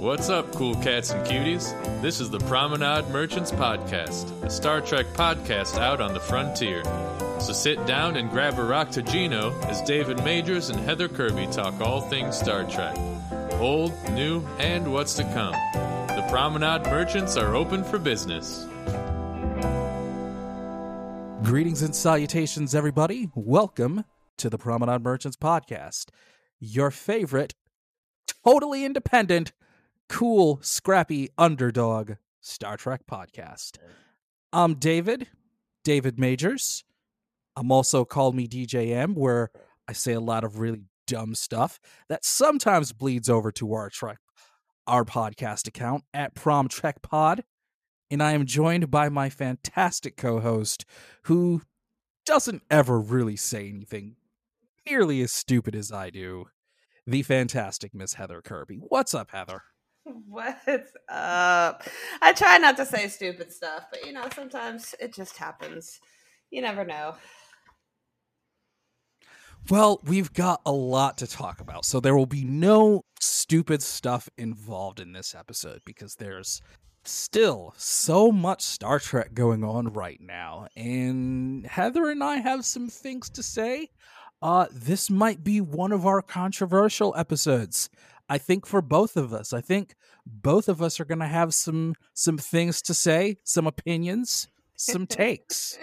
What's up, cool cats and cuties? This is the Promenade Merchants Podcast, a Star Trek podcast out on the frontier. So sit down and grab a raktajino as David Majors and Heather Kirby talk all things Star Trek old, new, and what's to come. The Promenade Merchants are open for business. Greetings and salutations, everybody. Welcome to the Promenade Merchants Podcast, your favorite, totally independent, cool, scrappy underdog Star Trek podcast. I'm David, David Majors. I'm also called me DJM, where I say a lot of really dumb stuff that sometimes bleeds over to our Trek, our podcast account at Prom Trek Pod. And I am joined by my fantastic co-host, who doesn't ever really say anything nearly as stupid as I do, the fantastic Miss Heather Kirby. What's up, Heather? What's up? I try not to say stupid stuff, but you know, sometimes it just happens. You never know. Well, we've got a lot to talk about. So there will be no stupid stuff involved in this episode because there's still so much Star Trek going on right now. And Heather and I have some things to say. Uh, this might be one of our controversial episodes. I think for both of us. I think both of us are going to have some some things to say, some opinions, some takes.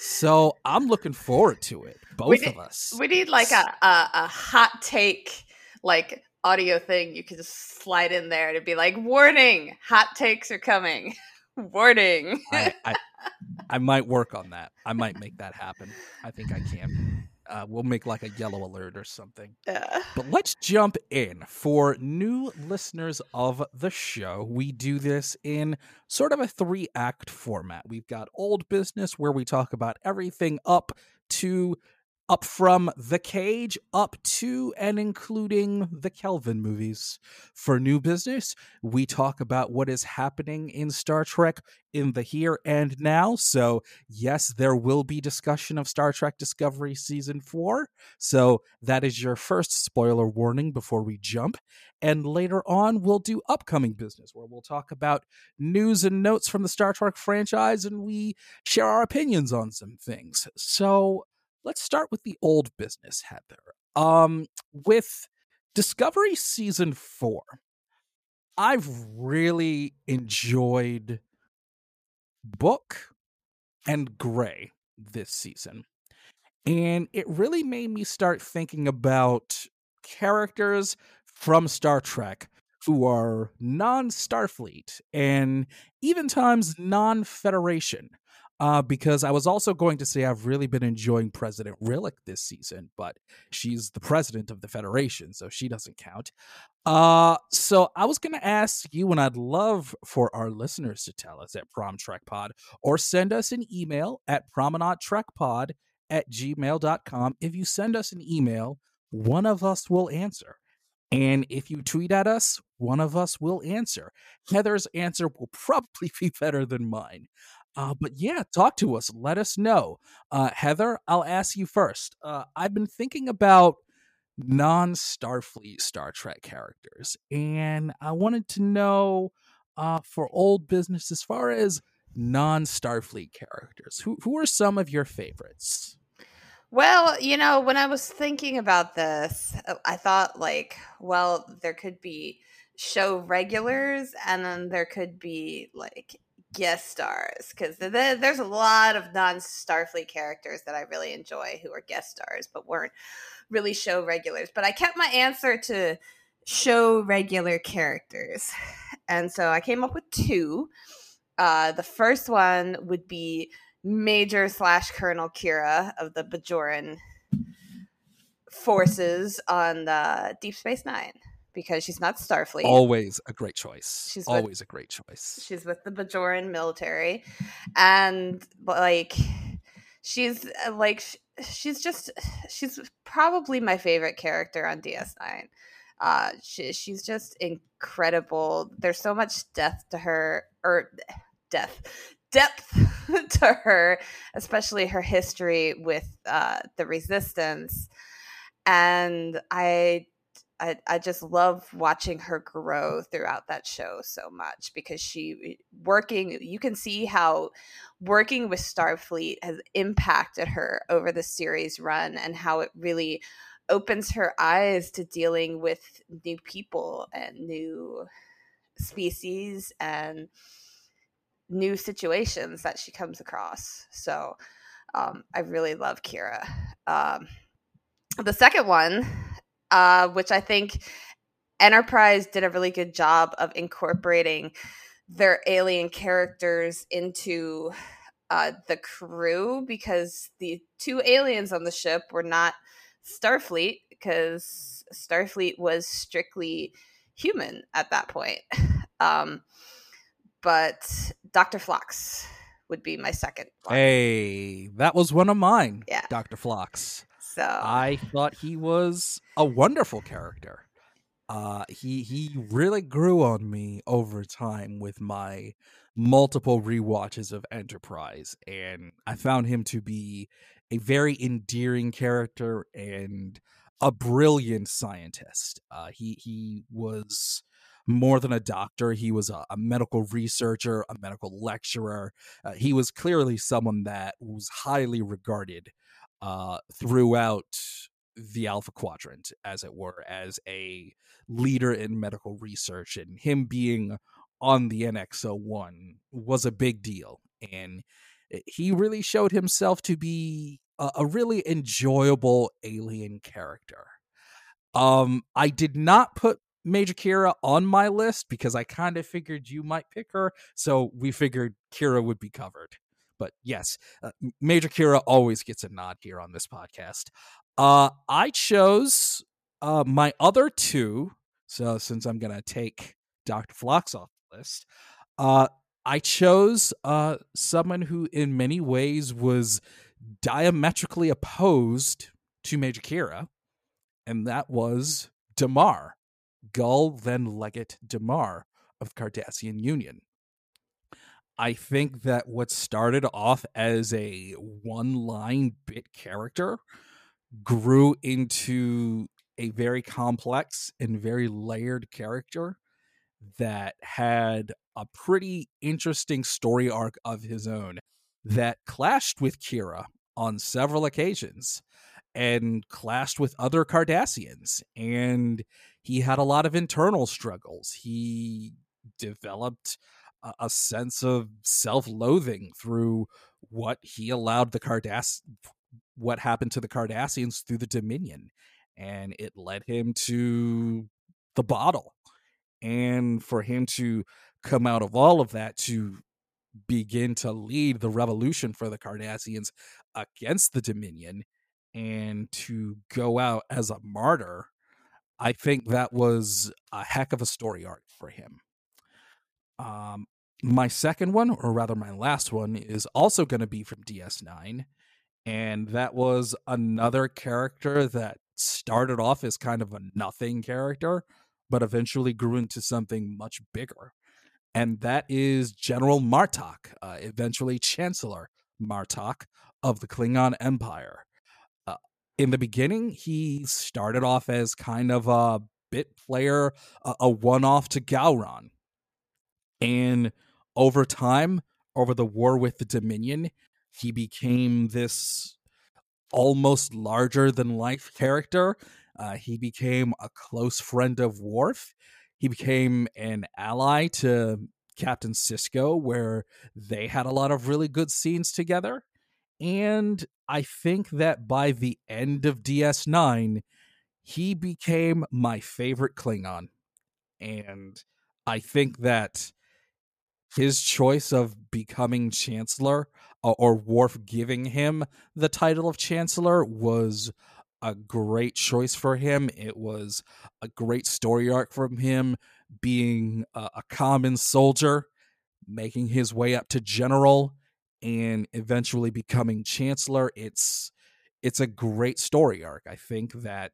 so I'm looking forward to it. Both need, of us. We need like a, a, a hot take, like audio thing. You could just slide in there to be like, "Warning! Hot takes are coming." Warning. I, I, I might work on that. I might make that happen. I think I can. Uh, we'll make like a yellow alert or something. Yeah. But let's jump in. For new listeners of the show, we do this in sort of a three act format. We've got old business where we talk about everything up to up from The Cage up to and including the Kelvin movies. For new business, we talk about what is happening in Star Trek in the here and now. So, yes, there will be discussion of Star Trek Discovery Season 4. So, that is your first spoiler warning before we jump. And later on, we'll do upcoming business where we'll talk about news and notes from the Star Trek franchise and we share our opinions on some things. So, let's start with the old business, Heather. Um, with Discovery season four, I've really enjoyed Book and Gray this season. And it really made me start thinking about characters from Star Trek who are non Starfleet and even times non Federation uh, because I was also going to say I've really been enjoying President Rillak this season, but she's the president of the Federation, so she doesn't count. Uh, so I was going to ask you, and I'd love for our listeners to tell us at Prom Trek Pod or send us an email at promenadetrekpod at gmail.com. If you send us an email, one of us will answer. And if you tweet at us, one of us will answer. Heather's answer will probably be better than mine. Uh, but yeah, talk to us. Let us know. Uh, Heather, I'll ask you first. Uh, I've been thinking about non Starfleet Star Trek characters, and I wanted to know uh, for old business as far as non Starfleet characters, who, who are some of your favorites? Well, you know, when I was thinking about this, uh, I thought, like, well, there could be show regulars and then there could be like guest stars because there's a lot of non Starfleet characters that I really enjoy who are guest stars but weren't really show regulars. But I kept my answer to show regular characters. And so I came up with two. Uh, the first one would be Major slash Colonel Kira of the Bajoran forces on the Deep Space Nine because she's not Starfleet. Always a great choice. She's always with, a great choice. She's with the Bajoran military, and like she's uh, like she's just she's probably my favorite character on DS9. Uh, she, she's just incredible. There's so much death to her, or death depth to her, especially her history with uh, the resistance. And I I, I just love watching her grow throughout that show so much because she working you can see how working with starfleet has impacted her over the series run and how it really opens her eyes to dealing with new people and new species and new situations that she comes across. So um, i really love kira. Um, the second one uh, which I think Enterprise did a really good job of incorporating their alien characters into uh, the crew because the two aliens on the ship were not Starfleet because Starfleet was strictly human at that point. Um, but Dr. Phlox would be my second one. Hey, that was one of mine. Yeah. Dr. Phlox. So I thought he was a wonderful character. Uh, he he really grew on me over time with my multiple re-watches of Enterprise, and I found him to be a very endearing character and a brilliant scientist. Uh, he he was more than a doctor. He was a, a medical researcher, a medical lecturer. Uh, he was clearly someone that was highly regarded uh, throughout the Alpha Quadrant, as it were, as a leader in medical research. And him being on the NX01 was a big deal. And he really showed himself to be a, a really enjoyable alien character. Um, I did not put Major Kira on my list because I kind of figured you might pick her. So we figured Kira would be covered. But yes, uh, Major Kira always gets a nod here on this podcast. Uh, I chose uh, my other two. So since I'm going to take Dr. Phlox off the list, uh, I chose uh, someone who, in many ways, was diametrically opposed to Major Kira, and that was Damar, Gul then Legate Damar of Cardassian Union. I think that what started off as a one line bit character grew into a very complex and very layered character that had a pretty interesting story arc of his own that clashed with Kira on several occasions and clashed with other Cardassians. And he had a lot of internal struggles. He developed a, sense of self-loathing through what he allowed the Cardass what happened to the Cardassians through the Dominion and it led him to the bottle and for him to come out of all of that to begin to lead the revolution for the Cardassians against the Dominion and to go out as a martyr, I think that was a heck of a story arc for him. Um, my second one, or rather my last one, is also going to be from DS9. And that was another character that started off as kind of a nothing character, but eventually grew into something much bigger. And that is General Martok, uh, eventually Chancellor Martok of the Klingon Empire. Uh, in the beginning, he started off as kind of a bit player, a, a one off to Gowron and over time, over the war with the Dominion, he became this almost larger than life character. Uh, he became a close friend of Worf. He became an ally to Captain Sisko, where they had a lot of really good scenes together. And I think that by the end of DS9, he became my favorite Klingon. And I think that his choice of becoming chancellor uh, or Worf giving him the title of chancellor was a great choice for him. It was a great story arc from him being a, a common soldier, making his way up to general, and eventually becoming chancellor. It's it's a great story arc. I think that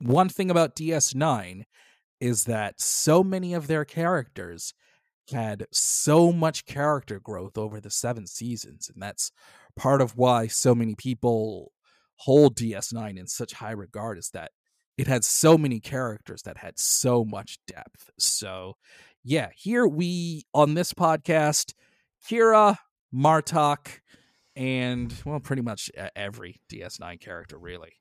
one thing about DS9 is that so many of their characters had so much character growth over the seven seasons, and that's part of why so many people hold DS9 in such high regard is that it had so many characters that had so much depth. So, yeah, here we on this podcast, Kira, Martok, and well, pretty much every DS9 character, really.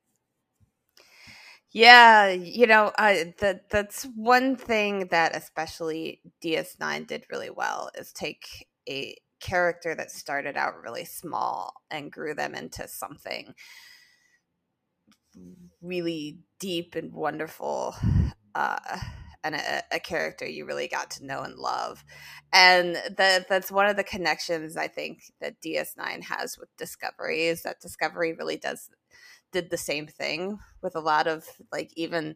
Yeah, you know, uh, that that's one thing that especially DS9 did really well is take a character that started out really small and grew them into something really deep and wonderful uh, and a, a, character you really got to know and love. And that that's one of the connections i think that ds9 has with discovery is that discovery really does did the same thing with a lot of like even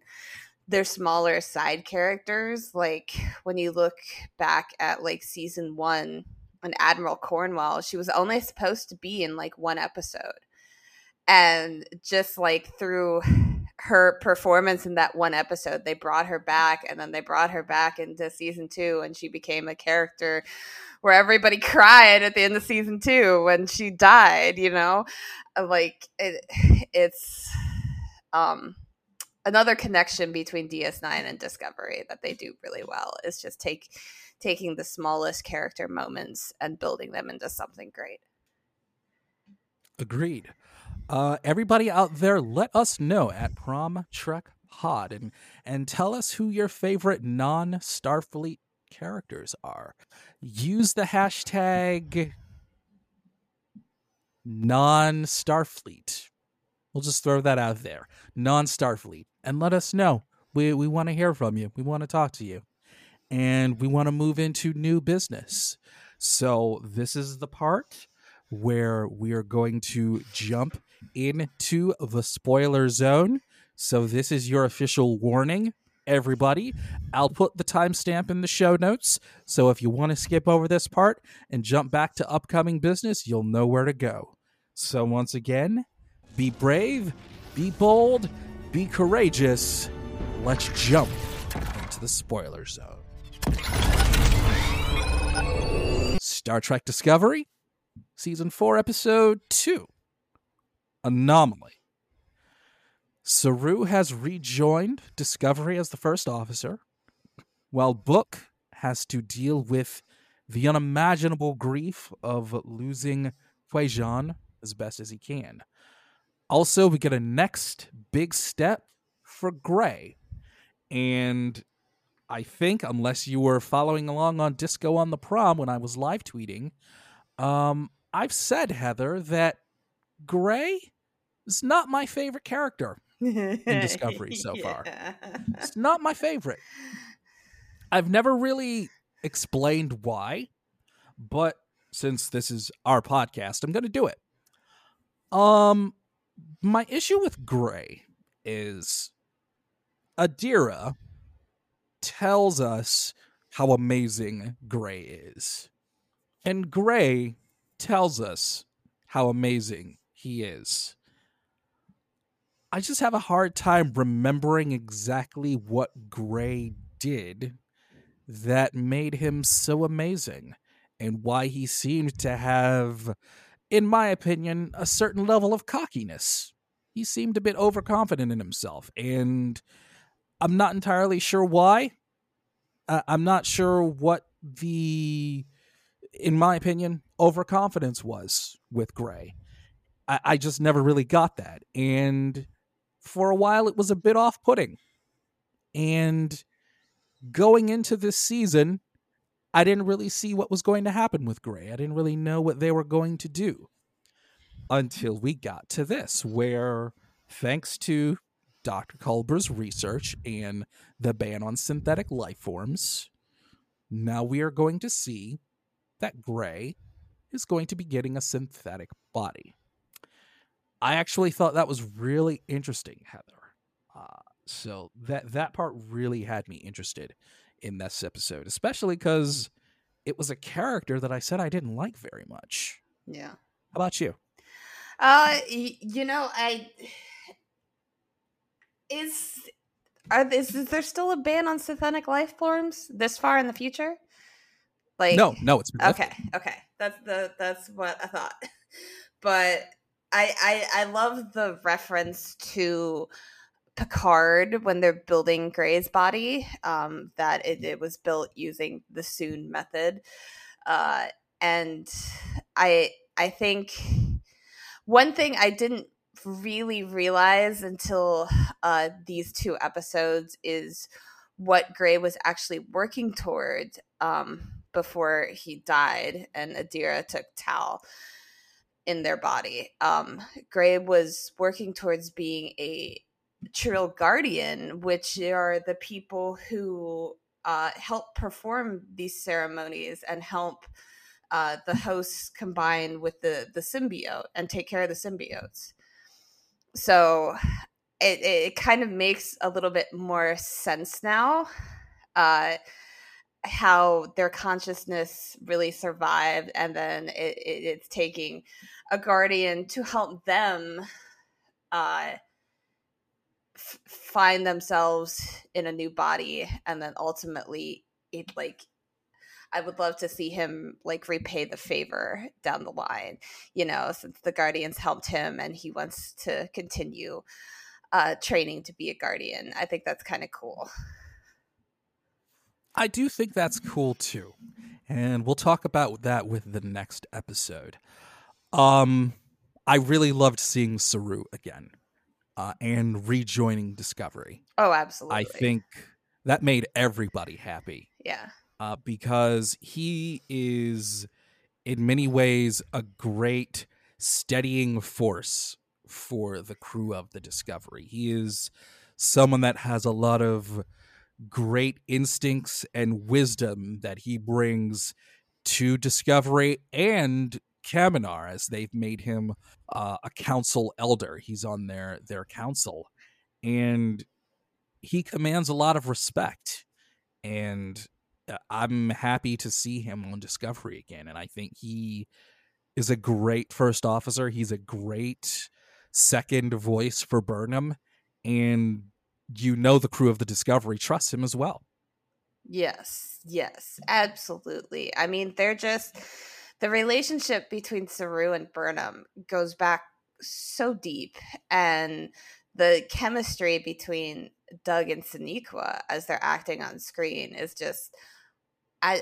their smaller side characters. Like when you look back at like season one and Admiral Cornwall, she was only supposed to be in like one episode. And just like through her performance in that one episode, they brought her back and then they brought her back into season two and she became a character where everybody cried at the end of season two when she died, you know? Uh, like it, it's um another connection between DS9 and Discovery that they do really well is just take taking the smallest character moments and building them into something great. Agreed. Uh, everybody out there, let us know at Prom Trek Pod and and tell us who your favorite non Starfleet characters are. Use the hashtag non Starfleet. We'll just throw that out there. Non Starfleet. And let us know. We, we want to hear from you. We want to talk to you. And we want to move into new business. So, this is the part where we are going to jump into the spoiler zone. So, this is your official warning everybody. I'll put the timestamp in the show notes. So if you want to skip over this part and jump back to upcoming business, you'll know where to go. So once again, be brave, be bold, be courageous. Let's jump into the spoiler zone. Star Trek Discovery, Season 4, Episode 2 Anomaly. Saru has rejoined Discovery as the first officer, while Book has to deal with the unimaginable grief of losing Kwejian as best as he can. Also, we get a next big step for Gray. And I think, unless you were following along on Disco on the Prom when I was live tweeting, um, I've said, Heather, that Gray is not my favorite character in Discovery so yeah. far. It's not my favorite. I've never really explained why, but since this is our podcast, I'm going to do it. Um, my issue with Gray is Adira tells us how amazing Gray is, and Gray tells us how amazing he is. I just have a hard time remembering exactly what Gray did that made him so amazing and why he seemed to have, in my opinion, a certain level of cockiness. He seemed a bit overconfident in himself, and I'm not entirely sure why. Uh, I'm not sure what the, in my opinion, overconfidence was with Gray. I, I just never really got that. And for a while it was a bit off putting. And going into this season, I didn't really see what was going to happen with Gray. I didn't really know what they were going to do until we got to this, where thanks to Dr. Culber's research and the ban on synthetic life forms, now we are going to see that Gray is going to be getting a synthetic body. I actually thought that was really interesting, Heather. Uh, so that that part really had me interested in this episode, especially because it was a character that I said I didn't like very much. Yeah. How about you? Uh, y- you know, I is are is, is there still a ban on synthetic life forms this far in the future? Like no, no, it's okay. Okay, that's the that's what I thought, but I, I I love the reference to Picard when they're building Gray's body. Um, that it, it, was built using the Soong method, uh, and I I think one thing I didn't really realize until uh, these two episodes is what Gray was actually working toward um, before he died and Adira took Tal in their body. Um, Gray was working towards being a Trill Guardian, which are the people who uh, help perform these ceremonies and help uh, the hosts combine with the the symbiote and take care of the symbiotes. So it it kind of makes a little bit more sense now. Uh, how their consciousness really survived and then it, it, it's taking a guardian to help them uh, f- find themselves in a new body and then ultimately it like I would love to see him like repay the favor down the line, you know, since the Guardians helped him and he wants to continue uh, training to be a Guardian. I think that's kind of cool. I do think that's cool too. And we'll talk about that with the next episode. Um, I really loved seeing Saru again uh, and rejoining Discovery. Oh, absolutely. I think that made everybody happy. Yeah. Uh, because he is, in many ways, a great steadying force for the crew of the Discovery. He is someone that has a lot of great instincts and wisdom that he brings to Discovery and Kaminar as they've made him uh, a council elder. He's on their their council, and he commands a lot of respect. And uh, I'm happy to see him on Discovery again. And I think he is a great first officer. He's a great second voice for Burnham, and you know the crew of the Discovery trusts him as well. Yes, yes, absolutely. I mean, they're just the relationship between Saru and Burnham goes back so deep, and the chemistry between Doug and Sonequa as they're acting on screen is just. I,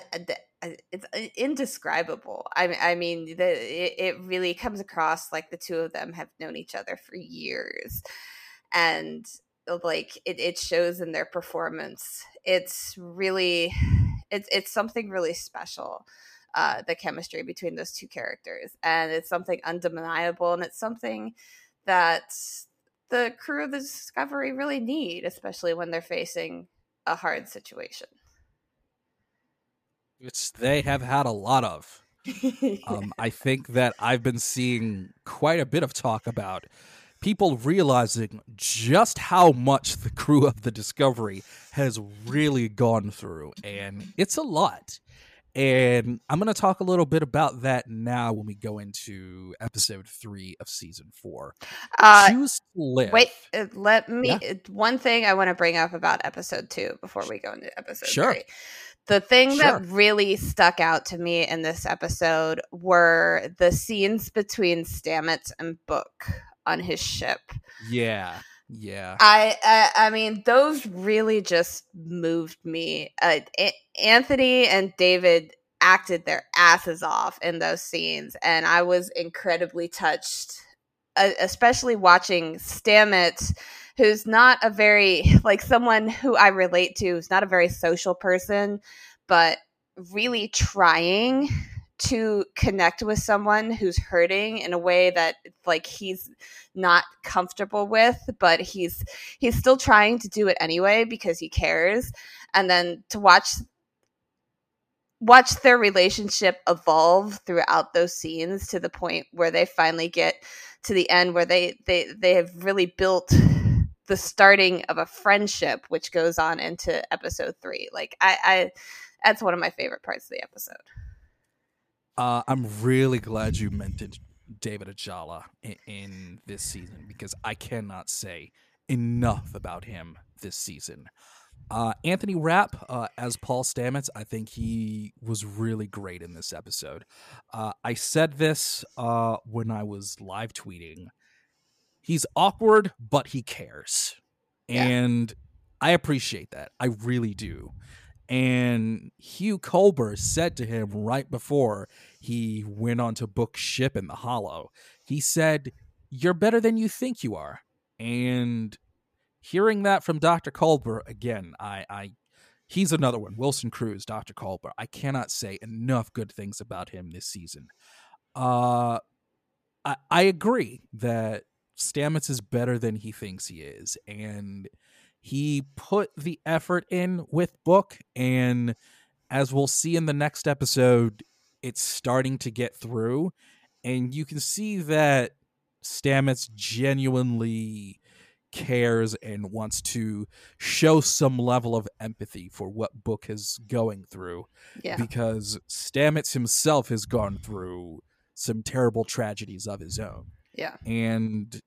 it's uh, indescribable. I I mean, the, it, it really comes across like the two of them have known each other for years, and like it, it shows in their performance it's really it's it's something really special uh the chemistry between those two characters and it's something undeniable and it's something that the crew of the discovery really need especially when they're facing a hard situation. Which they have had a lot of. Um, i think that i've been seeing quite a bit of talk about people realizing just how much the crew of the Discovery has really gone through. And it's a lot. And I'm going to talk a little bit about that now when we go into episode three of season four. Uh, Choose to live. Wait, uh, let me. Yeah. Uh, one thing I want to bring up about episode two before we go into episode sure. three. The thing sure. that really stuck out to me in this episode were the scenes between Stamets and Book on his ship. Yeah. Yeah. I, I I, mean those really just moved me. Uh, a- Anthony and David acted their asses off in those scenes and I was incredibly touched uh, especially watching Stamets who's not a very like someone who I relate to who's not a very social person but really trying to connect with someone who's hurting in a way that like he's not comfortable with but he's he's still trying to do it anyway because he cares. And then to watch watch their relationship evolve throughout those scenes to the point where they finally get to the end where they they they have really built the starting of a friendship which goes on into episode 3 like i i that's one of my favorite parts of the episode uh, I'm really glad you mentioned David Ajala in, in, this season because I cannot say enough about him this season. Uh, Anthony Rapp uh, as Paul Stamets, I think he was really great in this episode. Uh, I said this uh, when I was live tweeting. He's awkward, but he cares. Yeah. And I appreciate that. I really do. And Hugh Culber said to him right before he went on to book Ship in the Hollow, he said, You're better than you think you are. And hearing that from Dr. Culber, again, I, I he's another one. Wilson Cruz, Dr. Culber. I cannot say enough good things about him this season. Uh I, I agree that Stamets is better than he thinks he is. And he put the effort in with Book, and as we'll see in the next episode, it's starting to get through. And you can see that Stamets genuinely cares and wants to show some level of empathy for what Book is going through. Yeah. Because Stamets himself has gone through some terrible tragedies of his own. Yeah. And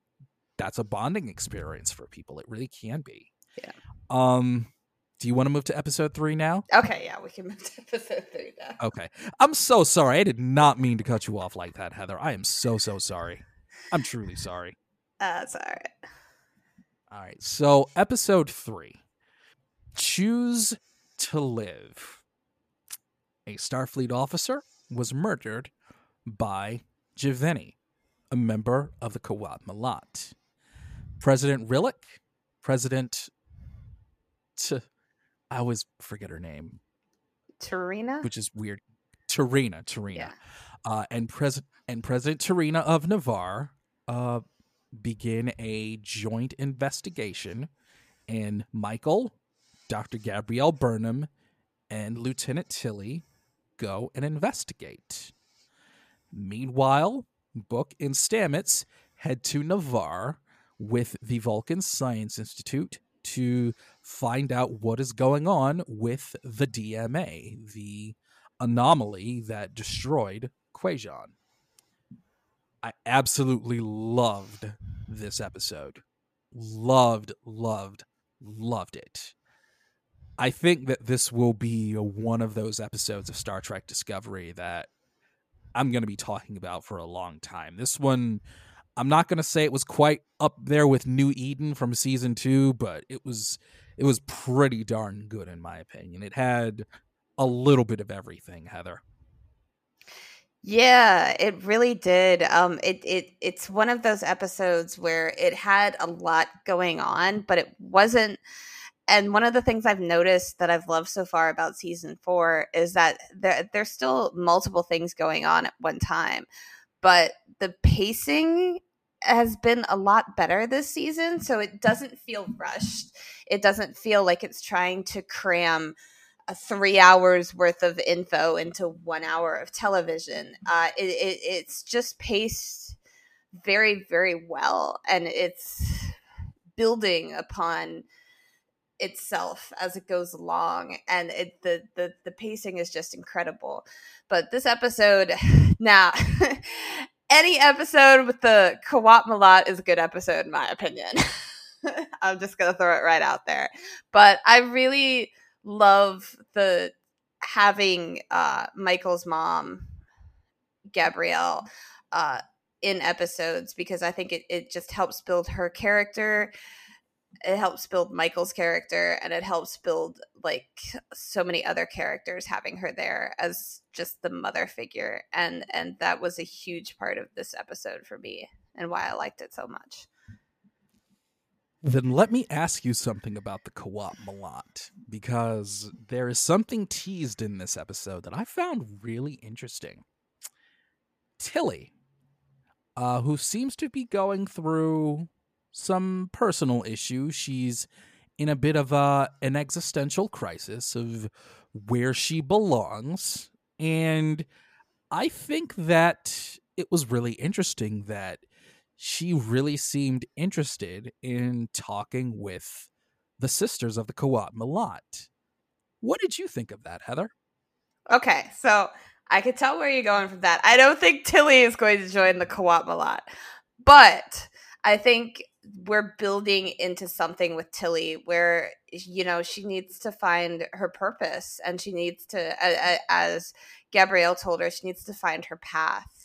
that's a bonding experience for people. It really can be. Yeah. Um do you want to move to episode 3 now? Okay, yeah, we can move to episode three now. Okay. I'm so sorry. I did not mean to cut you off like that, Heather. I am so so sorry. I'm truly sorry. That's all right. All right. So, episode 3. Choose to live. A Starfleet officer was murdered by J'Vini, a member of the Qowat Milat. President Rillak, President T- I always forget her name, T'Rina? which is weird. T'Rina, T'Rina. Yeah. Uh, and President and President T'Rina of Ni'Var uh, begin a joint investigation, and Michael, Dr. Gabrielle Burnham, and Lieutenant Tilly go and investigate. Meanwhile, Book and Stamets head to Ni'Var with the Vulcan Science Institute to find out what is going on with the DMA, the anomaly that destroyed Kwejian. I absolutely loved this episode. Loved, loved, loved it. I think that this will be one of those episodes of Star Trek Discovery that I'm going to be talking about for a long time. This one, I'm not going to say it was quite up there with New Eden from season two, but it was it was pretty darn good in my opinion. It had a little bit of everything, Heather. Yeah, it really did. Um, it it it's one of those episodes where it had a lot going on, but it wasn't. And one of the things I've noticed that I've loved so far about season four is that there there's still multiple things going on at one time, but the pacing has been a lot better this season. So it doesn't feel rushed. It doesn't feel like it's trying to cram a three hours worth of info into one hour of television. Uh, it, it, it's just paced very, very well, and it's building upon itself as it goes along and it the the, the pacing is just incredible. But this episode now any episode with the Qowat Milat is a good episode in my opinion. I'm just gonna throw it right out there. But i really love the having uh michael's mom gabrielle uh in episodes because i think it, it just helps build her character it helps build michael's character and it helps build like so many other characters having her there as just the mother figure and and that was a huge part of this episode for me and why i liked it so much Then let me ask you something about the Qowat Milat, because there is something teased in this episode that I found really interesting. Tilly, uh, who seems to be going through some personal issues. She's in a bit of a, an existential crisis of where she belongs. And I think that it was really interesting that she really seemed interested in talking with the sisters of the Qowat Milat. What did you think of that, Heather? okay so i could tell where you're going from that i don't think tilly is going to join the Qowat Milat, but i think we're building into something with tilly where you know she needs to find her purpose and she needs to as gabrielle told her she needs to find her path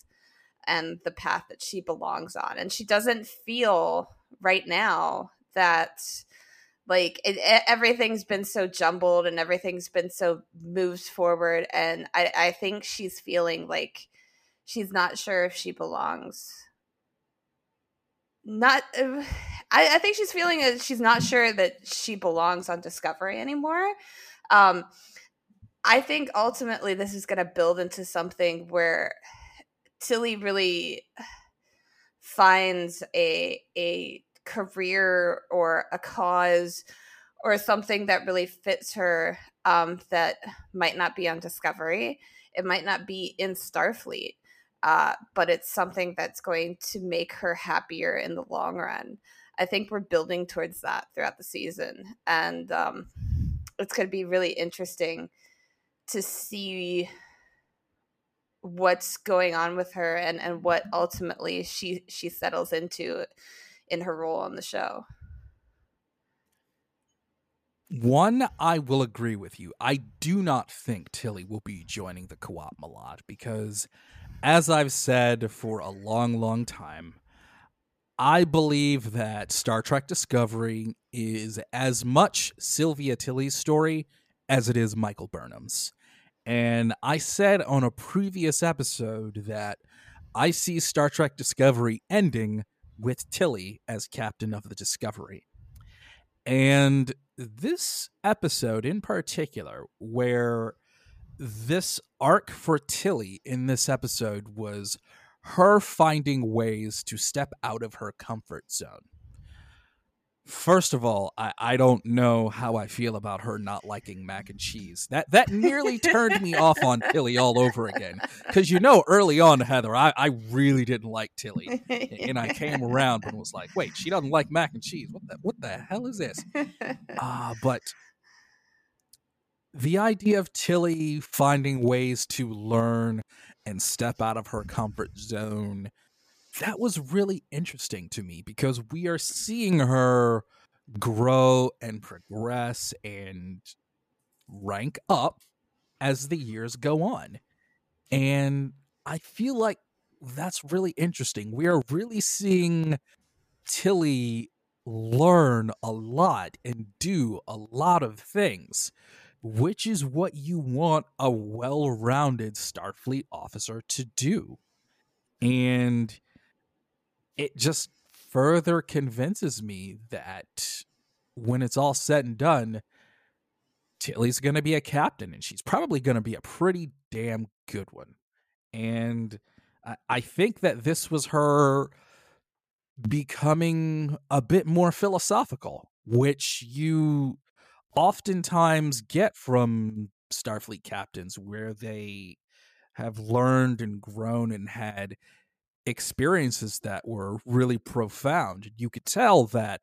and the path that she belongs on. And she doesn't feel right now that like it, everything's been so jumbled and everything's been so moved forward and I, I think she's feeling like she's not sure if she belongs not I, I think she's feeling that she's not sure that she belongs on discovery anymore um i think ultimately this is going to build into something where tilly really finds a a career or a cause or something that really fits her um, that might not be on Discovery. It might not be in Starfleet, uh, but it's something that's going to make her happier in the long run. I think we're building towards that throughout the season. And um, it's going to be really interesting to see what's going on with her and, and what ultimately she she settles into in her role on the show. One, I will agree with you. I do not think Tilly will be joining the Qowat Milat because, as I've said for a long, long time, I believe that Star Trek Discovery is as much Sylvia Tilly's story as it is Michael Burnham's. And I said on a previous episode that I see Star Trek Discovery ending with Tilly as captain of the Discovery. And this episode in particular, where this arc for Tilly in this episode was her finding ways to step out of her comfort zone. First of all, I, I don't know how I feel about her not liking mac and cheese. That that nearly turned me off on Tilly all over again. Because you know, early on, Heather, I, I really didn't like Tilly, and I came around and was like, "Wait, she doesn't like mac and cheese. What the what the hell is this?" Ah, uh, but the idea of Tilly finding ways to learn and step out of her comfort zone that was really interesting to me because we are seeing her grow and progress and rank up as the years go on. And I feel like that's really interesting. We are really seeing Tilly learn a lot and do a lot of things, which is what you want a well rounded Starfleet officer to do. And it just further convinces me that when it's all said and done, Tilly's going to be a captain, and she's probably going to be a pretty damn good one. And I, I think that this was her becoming a bit more philosophical, which you oftentimes get from Starfleet captains, where they have learned and grown and had experiences that were really profound. You could tell that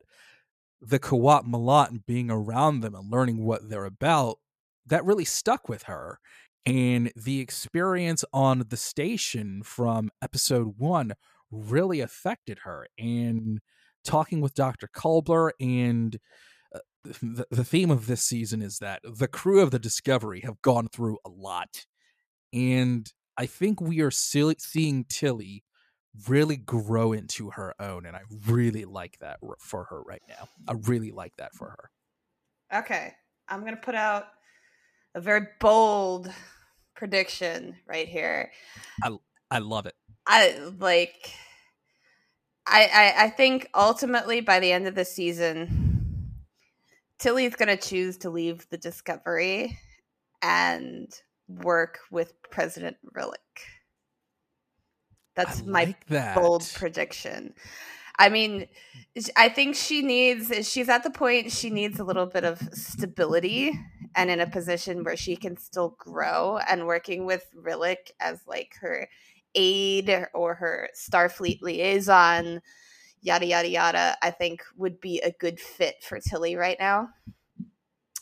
the Qowat Milat and being around them and learning what they're about, that really stuck with her. And the experience on the station from episode one really affected her. And talking with Dr. Culber and the, the theme of this season is that the crew of the Discovery have gone through a lot. And I think we are seeing Tilly really grow into her own and i really like that for her right now. I really like that for her. Okay i'm gonna put out a very bold prediction right here. I i love it. I like I, I i think ultimately by the end of the season tilly's gonna choose to leave the discovery and work with president Rillak that's my that. bold prediction. I mean, I think she needs, she's at the point she needs a little bit of stability and in a position where she can still grow and working with Rillak as like her aide or her Starfleet liaison, yada, yada, yada, I think would be a good fit for Tilly right now.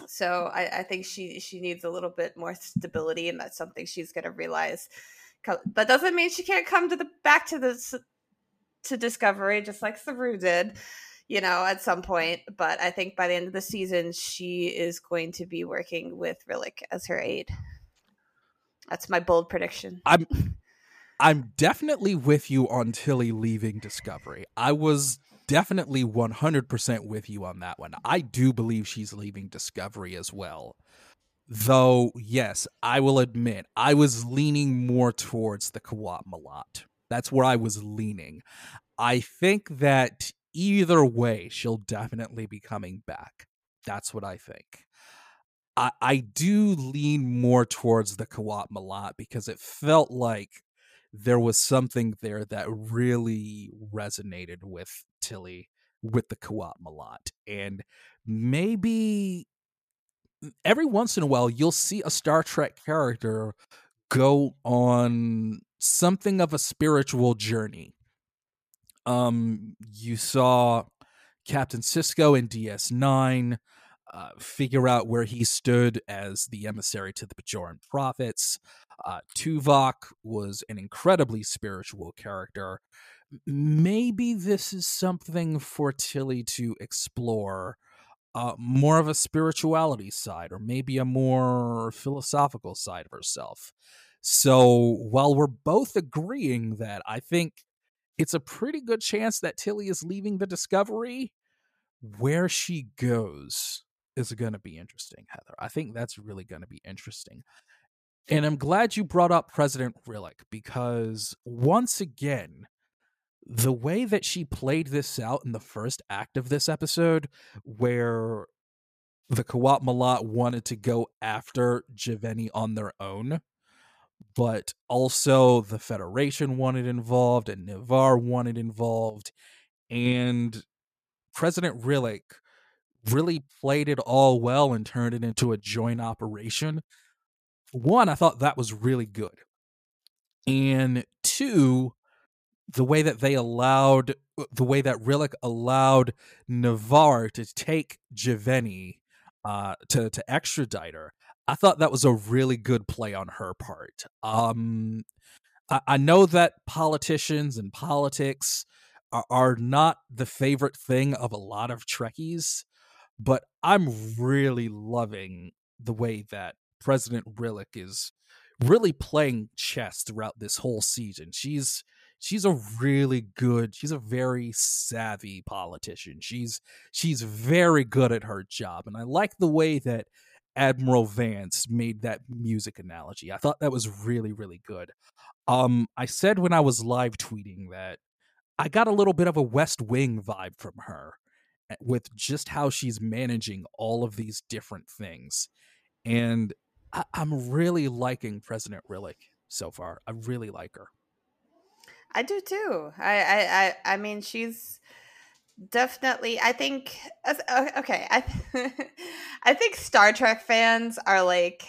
So I, I think she she needs a little bit more stability, and that's something she's going to realize but that doesn't mean she can't come to the back to the to Discovery, just like Saru did, you know, at some point. But I think by the end of the season, she is going to be working with Rillak as her aide. That's my bold prediction. I'm I'm definitely with you on Tilly leaving Discovery. I was definitely 100% with you on that one. I do believe she's leaving Discovery as well. Though, yes, I will admit, I was leaning more towards the Qowat Milat. That's where I was leaning. I think that either way, she'll definitely be coming back. That's what I think. I, I do lean more towards the Qowat Milat because it felt like there was something there that really resonated with Tilly with the Qowat Milat. And maybe every once in a while you'll see a Star Trek character go on something of a spiritual journey. Um you saw Captain Sisko in DS9 uh, figure out where he stood as the emissary to the Bajoran prophets. Uh, Tuvok was an incredibly spiritual character. Maybe this is something for Tilly to explore uh, more of a spirituality side, or maybe a more philosophical side of herself. So while we're both agreeing that I think it's a pretty good chance that Tilly is leaving the Discovery, where she goes is going to be interesting, Heather. I think that's really going to be interesting. And I'm glad you brought up President Rillak because once again, the way that she played this out in the first act of this episode, where the Qowat Milat wanted to go after J'Vini on their own, but also the Federation wanted involved and Ni'Var wanted involved, and President Rillak really played it all well and turned it into a joint operation one, I thought that was really good. And two, the way that they allowed, uh, the way that Rillak allowed Ni'Var to take J'Vini uh, to, to extradite her, I thought that was a really good play on her part. Um, I, I know that politicians and politics are, are not the favorite thing of a lot of Trekkies, but I'm really loving the way that President Rillak is really playing chess throughout this whole season. She's she's a really good, she's a very savvy politician. She's she's very good at her job. And I like the way that Admiral Vance made that music analogy. I thought that was really, really good. Um, I said when I was live tweeting that I got a little bit of a West Wing vibe from her with just how she's managing all of these different things. And I, am really liking President Rillak so far. I really like her. I do too. I I I, I mean, she's definitely. I think. Okay, I I think Star Trek fans are like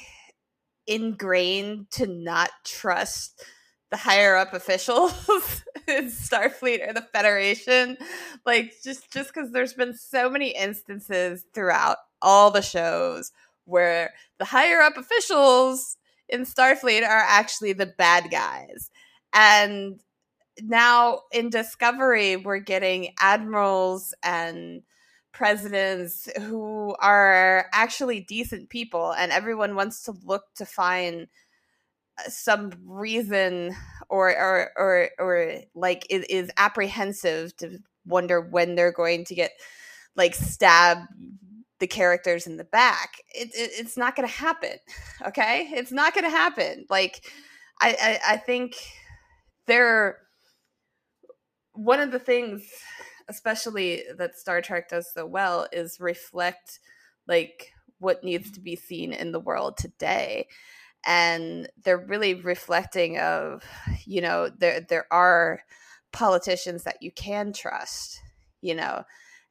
ingrained to not trust the higher up officials in Starfleet or the Federation. Like just just because there's been so many instances throughout all the shows where the higher up officials in Starfleet are actually the bad guys. And now in Discovery, we're getting admirals and presidents who are actually decent people, and everyone wants to look to find some reason or or or or like it is apprehensive to wonder when they're going to get like stab the characters in the back. It, it, it's not going to happen. Okay, it's not going to happen. Like, I, I I think there. One of the things, especially that Star Trek does so well, is reflect like what needs to be seen in the world today and they're really reflecting of you know there there are politicians that you can trust you know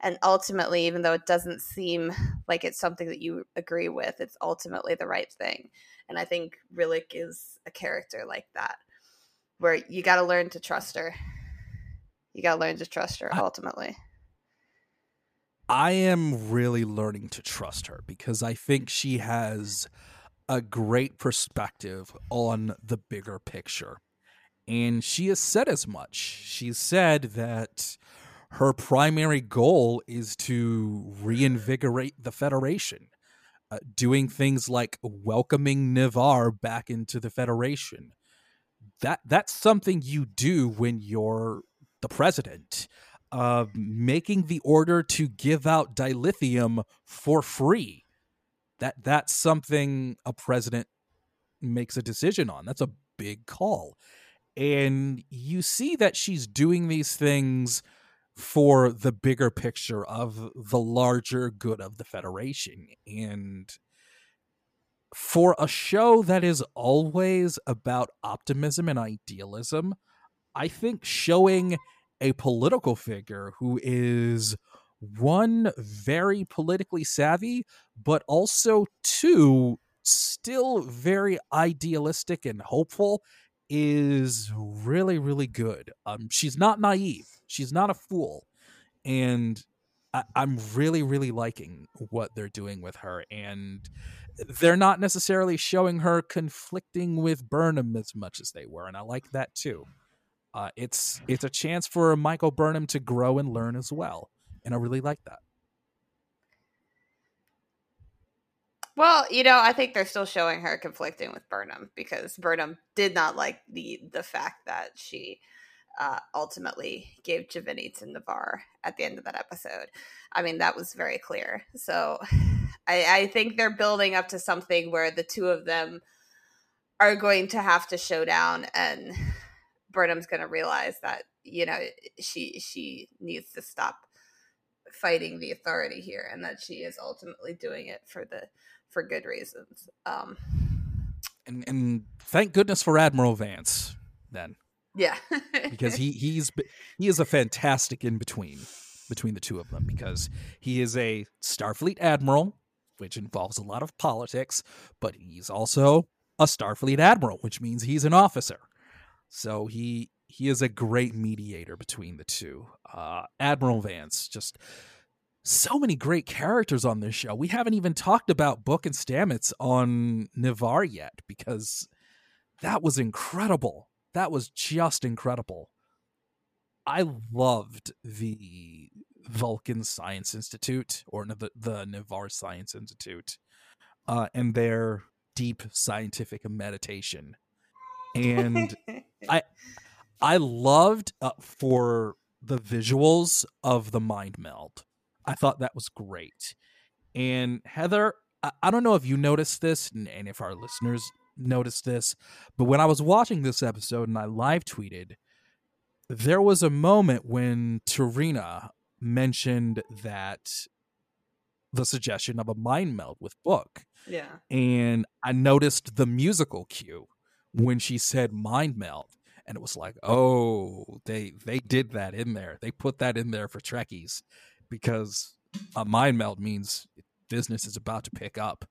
and ultimately even though it doesn't seem like it's something that you agree with it's ultimately the right thing. And i think Rillak is a character like that where you got to learn to trust her. You got to learn to trust her ultimately. I am really learning to trust her because I think she has a great perspective on the bigger picture. And she has said as much. She said that her primary goal is to reinvigorate the Federation, uh, doing things like welcoming Ni'Var back into the Federation. That that's something you do when you're the president. uh, making the order to give out dilithium for free. That that's something a president makes a decision on. That's a big call. And you see that she's doing these things for the bigger picture of the larger good of the Federation. And for a show that is always about optimism and idealism, I think showing a political figure who is one very politically savvy, but also two still very idealistic and hopeful is really really good. Um, she's not naive. She's not a fool, and I- I'm really really liking what they're doing with her. And they're not necessarily showing her conflicting with Burnham as much as they were, and I like that too. Uh, it's it's a chance for Michael Burnham to grow and learn as well, and I really like that. Well, you know, I think they're still showing her conflicting with Burnham because Burnham did not like the the fact that she uh, ultimately gave J'Vini to Ni'Var at the end of that episode. I mean, that was very clear. So I, I think they're building up to something where the two of them are going to have to show down and Burnham's going to realize that, you know, she she needs to stop fighting the authority here and that she is ultimately doing it for the for good reasons. Um, and and thank goodness for Admiral Vance then. Yeah, because he he's he is a fantastic in between between the two of them because he is a Starfleet admiral, which involves a lot of politics, but he's also a Starfleet admiral, which means he's an officer. So he he is a great mediator between the two. Uh, Admiral Vance just so many great characters on this show. We haven't even talked about Book and Stamets on Ni'Var yet because that was incredible. That was just incredible. I loved the Vulcan Science Institute or the the Ni'Var Science Institute uh, and their deep scientific meditation. And I I loved uh, for the visuals of the mind meld I thought that was great. And Heather, I, I don't know if you noticed this and, and if our listeners noticed this, but when I was watching this episode and I live tweeted, there was a moment when T'Rina mentioned that the suggestion of a mind meld with book. Yeah. And I noticed the musical cue when she said mind meld. And it was like, oh, they they did that in there. They put that in there for Trekkies because a mind meld means business is about to pick up.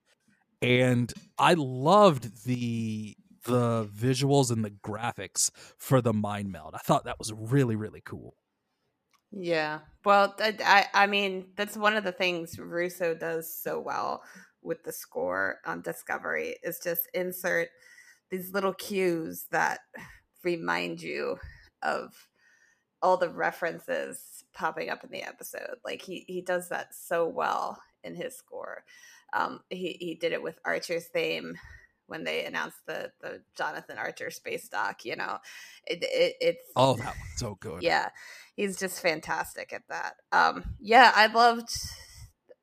And I loved the the visuals and the graphics for the mind meld. I thought that was really really cool. Yeah. Well, I I mean, that's one of the things Russo does so well with the score on Discovery is just insert these little cues that remind you of all the references popping up in the episode. Like he he does that so well in his score. Um, he he did it with Archer's theme when they announced the the Jonathan Archer space dock. You know, it, it it's oh that was so good. Yeah, he's just fantastic at that. Um, yeah, I loved.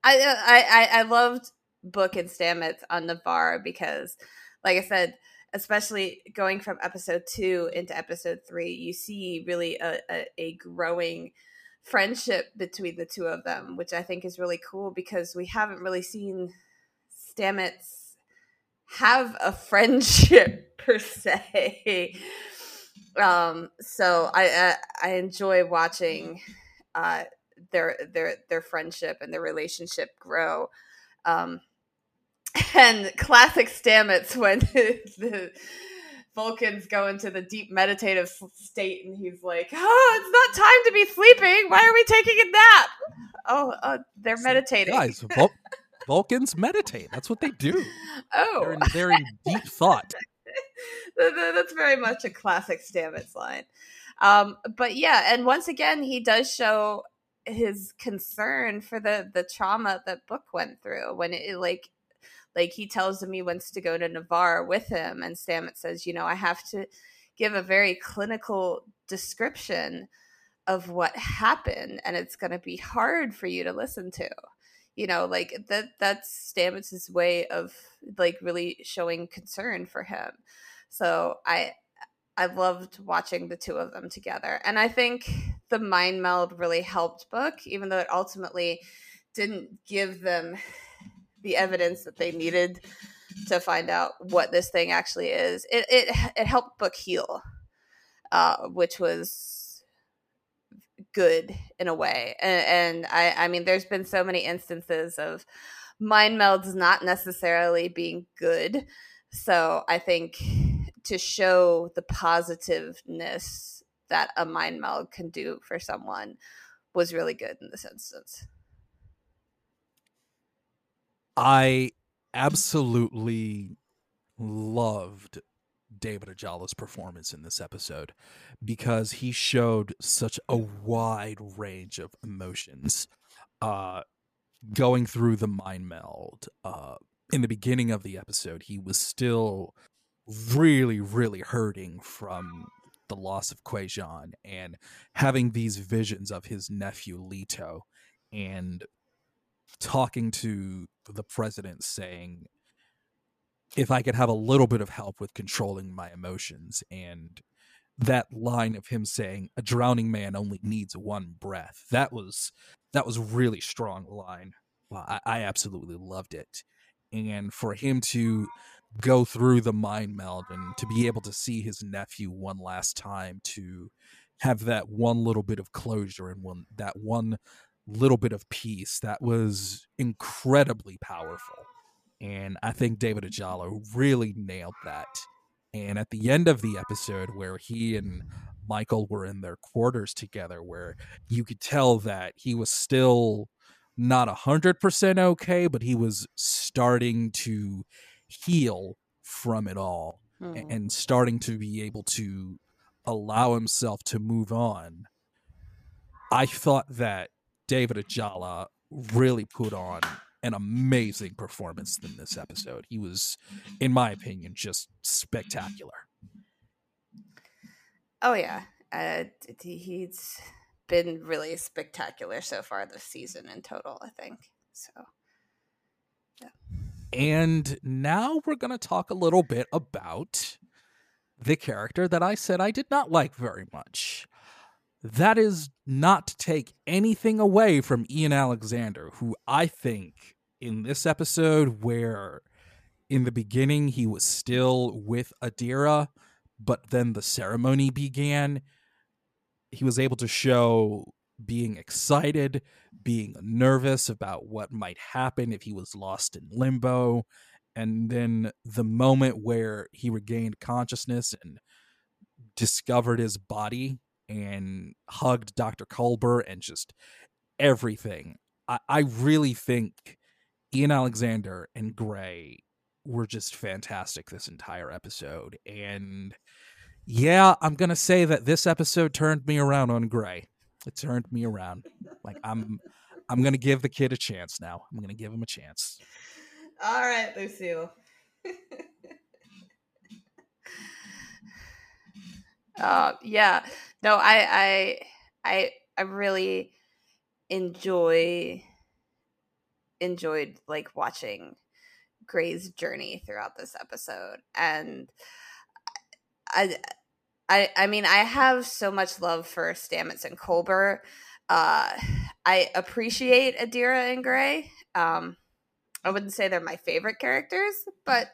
I I I loved Book and Stamets on the bar because, like I said, especially going from episode two into episode three, you see really a, a, a, growing friendship between the two of them, which I think is really cool because we haven't really seen Stamets have a friendship per se. Um, so I, I, I enjoy watching uh, their their their friendship and their relationship grow. Um, and classic Stamets when the Vulcans go into the deep meditative state, and he's like, "Oh, it's not time to be sleeping. Why are we taking a nap? Oh, uh, they're meditating, guys. Vul- Vulcans meditate. That's what they do. Oh, they're in, they're in deep thought. That's very much a classic Stamets line. Um, but yeah, and once again, he does show his concern for the the trauma that Book went through when it like like he tells him he wants to go to Ni'Var with him, and Stamets says, you know, I have to give a very clinical description of what happened and it's going to be hard for you to listen to. You know like that that's Stamets's way of like really showing concern for him. So i i loved watching the two of them together and i think the mind meld really helped book even though it ultimately didn't give them the evidence that they needed to find out what this thing actually is it it, it helped book heal uh, which was good in a way. And, and I, I mean, there's been so many instances of mind melds not necessarily being good. So I think to show the positiveness that a mind meld can do for someone was really good in this instance. I absolutely loved David Ajala's performance in this episode because he showed such a wide range of emotions uh going through the mind meld uh in the beginning of the episode he was still really really hurting from the loss of Kwejian and having these visions of his nephew Leto and talking to the president saying if I could have a little bit of help with controlling my emotions and that line of him saying a drowning man only needs one breath that was that was really strong line. I, I absolutely loved it. And for him to go through the mind meld and to be able to see his nephew one last time to have that one little bit of closure and one that one little bit of peace that was incredibly powerful and I think David Ajala really nailed that. And at the end of the episode, where he and Michael were in their quarters together, where you could tell that he was still not a hundred percent okay, but he was starting to heal from it all mm-hmm. and starting to be able to allow himself to move on. I thought that David Ajala really put on an amazing performance in this episode. He was, in my opinion, just spectacular. Oh yeah, uh, he's been really spectacular so far this season in total. I think so. Yeah. And now we're going to talk a little bit about the character that I said I did not like very much. That is not to take anything away from Ian Alexander, who I think in this episode, where in the beginning he was still with Adira, but then the ceremony began, he was able to show being excited, being nervous about what might happen if he was lost in limbo. And then the moment where he regained consciousness and discovered his body and hugged Dr. Culber and just everything. I, I really think Ian Alexander and Gray were just fantastic this entire episode. And yeah, I'm going to say that this episode turned me around on Gray. It turned me around. Like I'm I'm going to give the kid a chance now. I'm going to give him a chance. All right, Lucille. uh yeah. No, I I I I really enjoy enjoyed like watching Gray's journey throughout this episode and I I I mean I have so much love for Stamets and Culber. Uh I appreciate Adira and Gray. Um I wouldn't say they're my favorite characters, but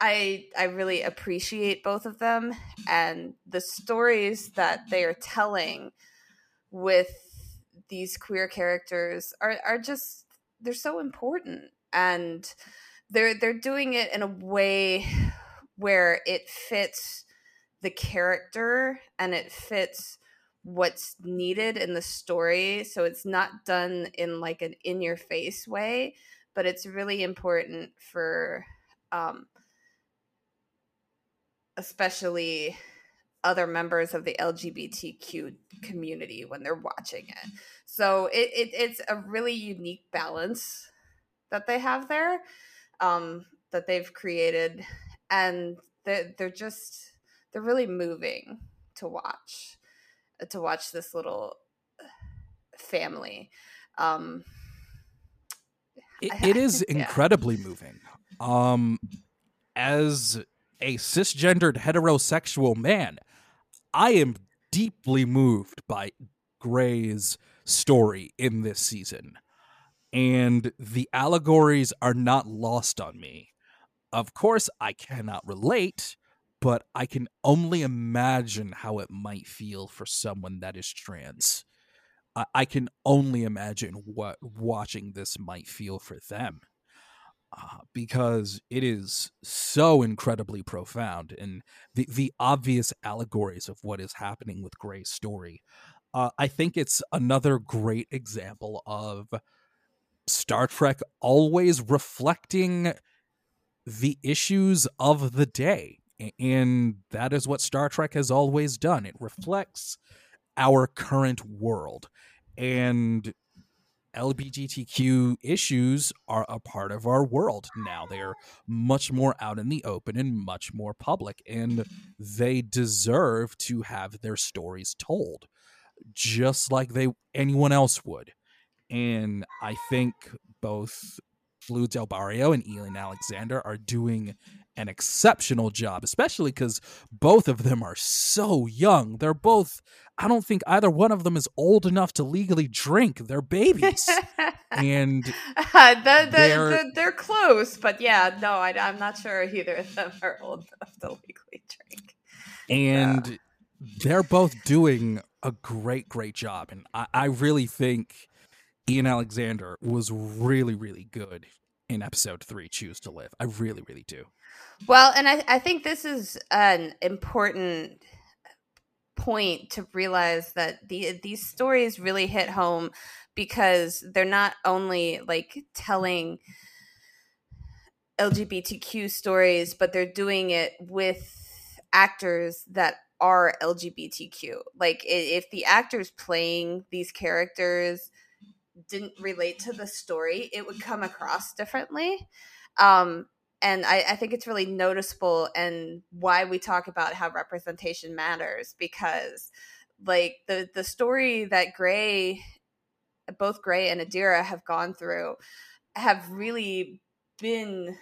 I I really appreciate both of them and the stories that they are telling with these queer characters are are just they're so important and they're they're doing it in a way where it fits the character and it fits what's needed in the story so it's not done in like an in your face way but it's really important for um especially other members of the LGBTQ community when they're watching it. So it, it it's a really unique balance that they have there, um, that they've created, and they're, they're just they're really moving to watch. to watch this little family. Um, it, it is incredibly yeah. moving. Um, as a cisgendered heterosexual man, I am deeply moved by Gray's story in this season. And the allegories are not lost on me. Of course, I cannot relate, but I can only imagine how it might feel for someone that is trans. I, I can only imagine what watching this might feel for them. Uh, because it is so incredibly profound and the, the obvious allegories of what is happening with Gray's story. Uh, I think it's another great example of Star Trek always reflecting the issues of the day. And that is what Star Trek has always done. It reflects our current world. And LGBTQ issues are a part of our world now. They are much more out in the open and much more public, and they deserve to have their stories told, just like they anyone else would. And I think both Blu del Barrio and Ian Alexander are doing an exceptional job, especially because both of them are so young. They're both, I don't think either one of them is old enough to legally drink. They're babies. and uh, the, the, they're, the, they're close, but yeah, no, I, am not sure either of them are old enough to legally drink. And uh. they're both doing a great, great job. And I, I really think Ian Alexander was really, really good in episode three, Choose to Live. I really, really do. Well, and I, I think this is an important point to realize that the these stories really hit home because they're not only like telling LGBTQ stories, but they're doing it with actors that are LGBTQ. Like if the actors playing these characters didn't relate to the story, it would come across differently. Um, and I, I, think it's really noticeable and why we talk about how representation matters because like the the story that gray both gray and adira have gone through have really been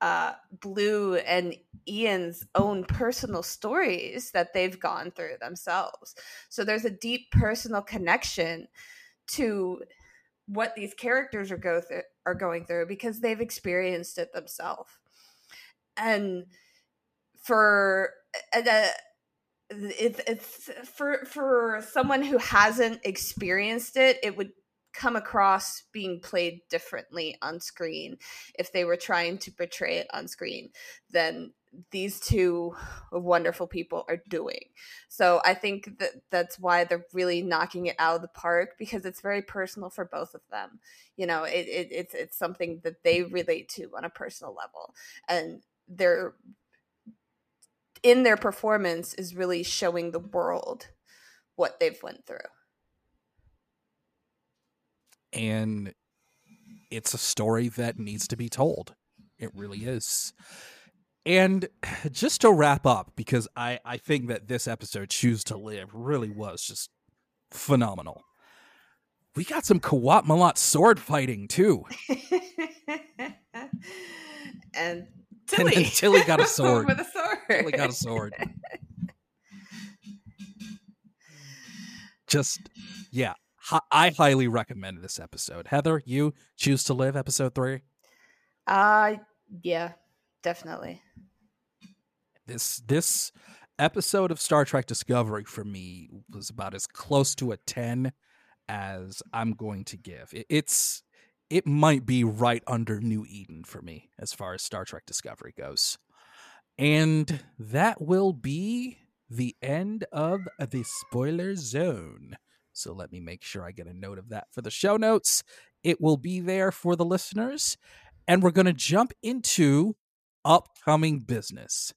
uh, Blu and ian's own personal stories that they've gone through themselves. So there's a deep personal connection to what these characters are go through are going through because they've experienced it themselves. And for uh, it, it's for for someone who hasn't experienced it it would come across being played differently on screen. If they were trying to portray it on screen than these two wonderful people are doing. So I think that that's why they're really knocking it out of the park because it's very personal for both of them. You know, it, it it's it's something that they relate to on a personal level, and they're in their performance is really showing the world what they've went through. And it's a story that needs to be told. It really is. And just to wrap up, because I, I think that this episode, Choose to Live, really was just phenomenal. We got some Qowat Milat sword fighting too. and Tilly. And Tilly got a sword. With a sword. Tilly got a sword. just, yeah. I highly recommend this episode. Heather, you choose to live episode three? Uh, yeah, definitely this this episode of Star Trek Discovery for me was about as close to a 10 as I'm going to give. It, it's it might be right under New Eden for me as far as Star Trek Discovery goes. And that will be the end of the spoiler zone. So let me make sure I get a note of that for the show notes. It will be there for the listeners. And we're going to jump into upcoming business.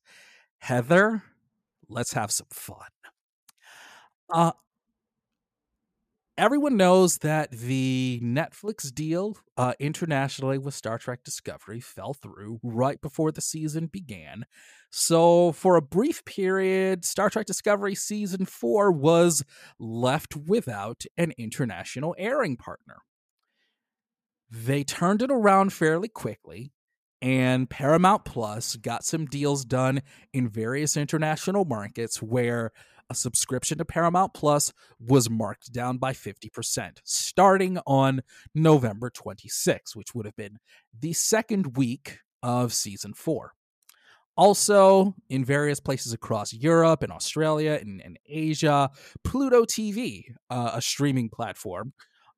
Heather, let's have some fun. Uh, everyone knows that the Netflix deal uh, internationally with Star Trek Discovery fell through right before the season began. So, for a brief period, Star Trek Discovery Season 4 was left without an international airing partner. They turned it around fairly quickly, and Paramount Plus got some deals done in various international markets where a subscription to Paramount Plus was marked down by 50%, starting on November 26, which would have been the second week of season four. Also, in various places across Europe and Australia and, and Asia, Pluto TV, uh, a streaming platform,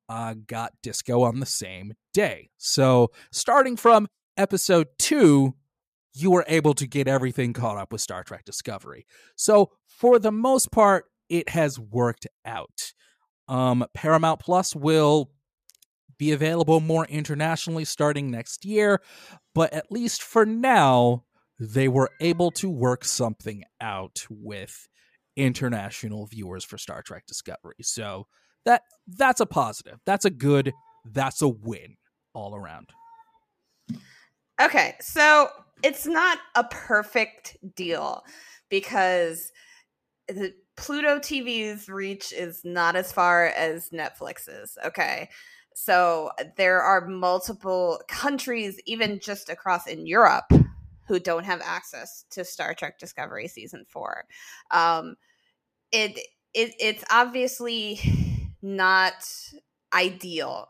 uh, got disco on the same day. So, starting from episode two, you were able to get everything caught up with Star Trek Discovery. So, for the most part, it has worked out. Um, Paramount Plus will be available more internationally starting next year, but at least for now, they were able to work something out with international viewers for Star Trek Discovery. So that that's a positive. That's a good. That's a win all around. Okay, so it's not a perfect deal because the Pluto TV's reach is not as far as Netflix's. Okay. So there are multiple countries, even just across in Europe, who don't have access to Star Trek Discovery season four. Um, it, it it's obviously not ideal,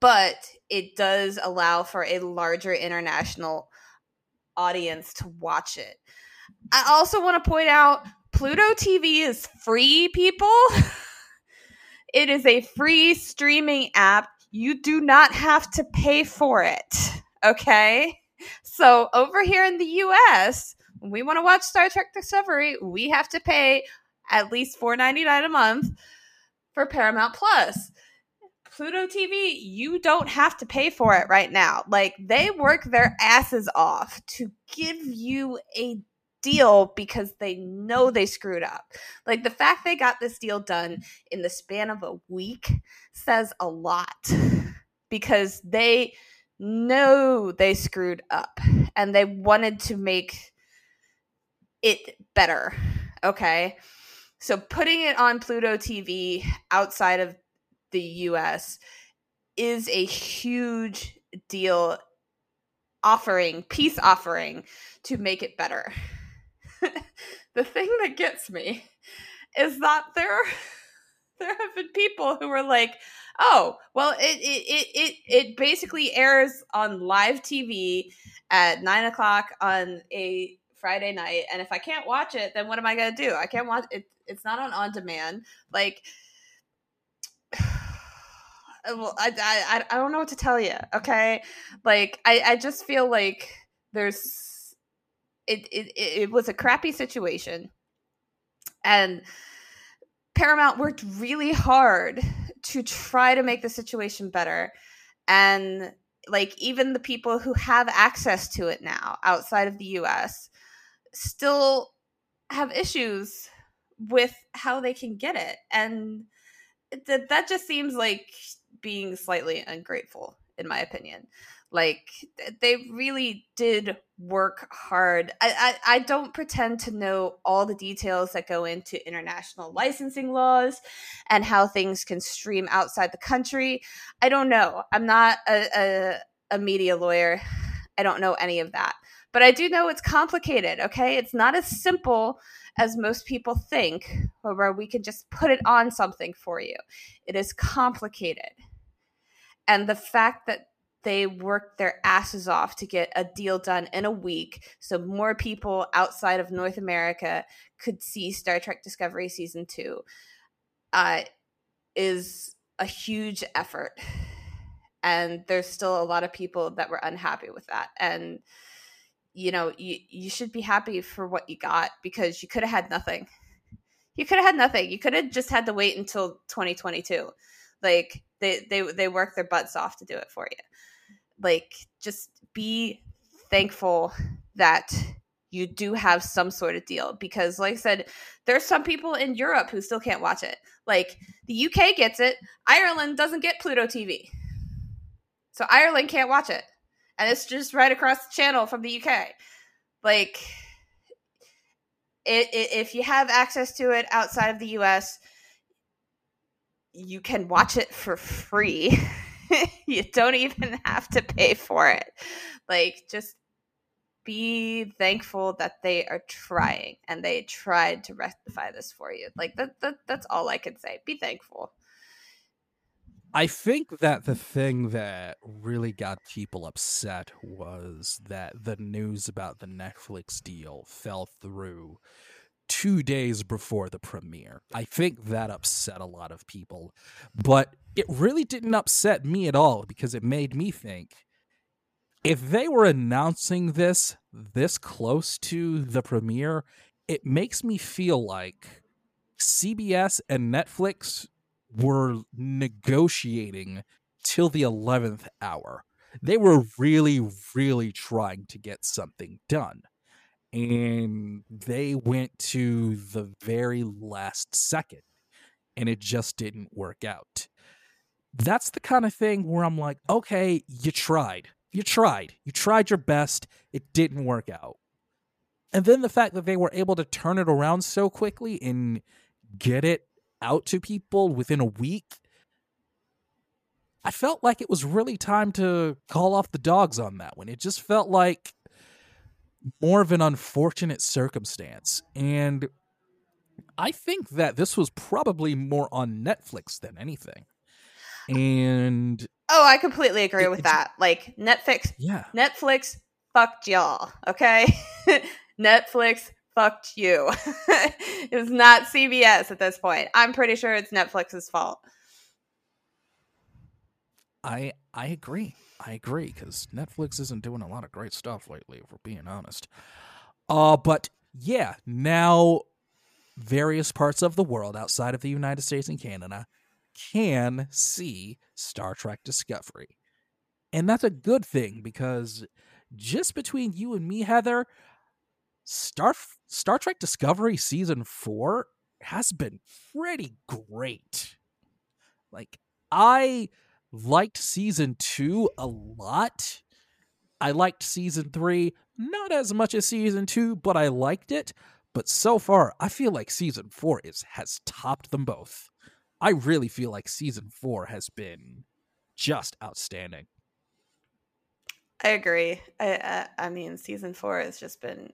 but it does allow for a larger international audience to watch it. I also want to point out Pluto TV is free, people. it is a free streaming app. You do not have to pay for it. Okay? So, over here in the US, we want to watch Star Trek Discovery, we have to pay at least $4.99 a month for Paramount Plus. Pluto TV, you don't have to pay for it right now. Like they work their asses off to give you a deal because they know they screwed up. Like the fact they got this deal done in the span of a week says a lot because they know they screwed up and they wanted to make it better. Okay. So putting it on Pluto TV outside of the US is a huge deal offering, peace offering to make it better. the thing that gets me is that there there have been people who are like, "Oh, well, it it it it, it basically airs on live TV at nine o'clock on a Friday night, and if I can't watch it, then what am I gonna do? I can't watch it. It's not on on demand. Like, I, I I don't know what to tell you. Okay, like I I just feel like there's it it it was a crappy situation, and Paramount worked really hard to try to make the situation better, and like even the people who have access to it now outside of the U.S. still have issues with how they can get it and that that just seems like being slightly ungrateful in my opinion. Like they really did work hard. I, I, I don't pretend to know all the details that go into international licensing laws and how things can stream outside the country. I don't know. I'm not a, a, a media lawyer. I don't know any of that. But i do know it's complicated okay? It's not as simple as most people think where we can just put it on something for you. It is complicated and the fact that they worked their asses off to get a deal done in a week so more people outside of North America could see Star Trek Discovery season 2 uh, is a huge effort. And there's still a lot of people that were unhappy with that. And you know you you should be happy for what you got because you could have had nothing. You could have had nothing. You could have just had to wait until 2022 like they they they work their butts off to do it for you. Like just be thankful that you do have some sort of deal because like i said there's some people in europe who still can't watch it. Like the uk gets it. Ireland doesn't get pluto tv so ireland can't watch it. And it's just right across the channel from the uk like it, it, if you have access to it outside of the us you can watch it for free you don't even have to pay for it like just be thankful that they are trying and they tried to rectify this for you. Like that, that that's all I can say. Be thankful. I think that the thing that really got people upset was that the news about the Netflix deal fell through two days before the premiere. I think that upset a lot of people, but it really didn't upset me at all because it made me think if they were announcing this this close to the premiere, it makes me feel like CBS and Netflix were negotiating till the 11th hour. They were really, really trying to get something done. And they went to the very last second, and it just didn't work out. That's the kind of thing where I'm like, okay, you tried you tried. You tried your best. It didn't work out. And then the fact that they were able to turn it around so quickly and get it out to people within a week, I felt like it was really time to call off the dogs on that one. It just felt like more of an unfortunate circumstance. And I think that this was probably more on Netflix than anything. And Oh, I completely agree it, with that. Like Netflix, yeah, Netflix fucked y'all. Okay, Netflix fucked you. it was not CBS at this point. I'm pretty sure it's Netflix's fault. I I agree. I agree because Netflix isn't doing a lot of great stuff lately, if we're being honest. Uh, but yeah, now various parts of the world outside of the United States and Canada can see Star Trek Discovery. And that's a good thing because just between you and me, Heather, Star Star Trek Discovery season 4 has been pretty great. Like I liked season 2 a lot. I liked season 3 not as much as season 2, but I liked it. But so far, I feel like season 4 is has topped them both. I really feel like season four has been just outstanding. I agree. I, I, I mean, season four has just been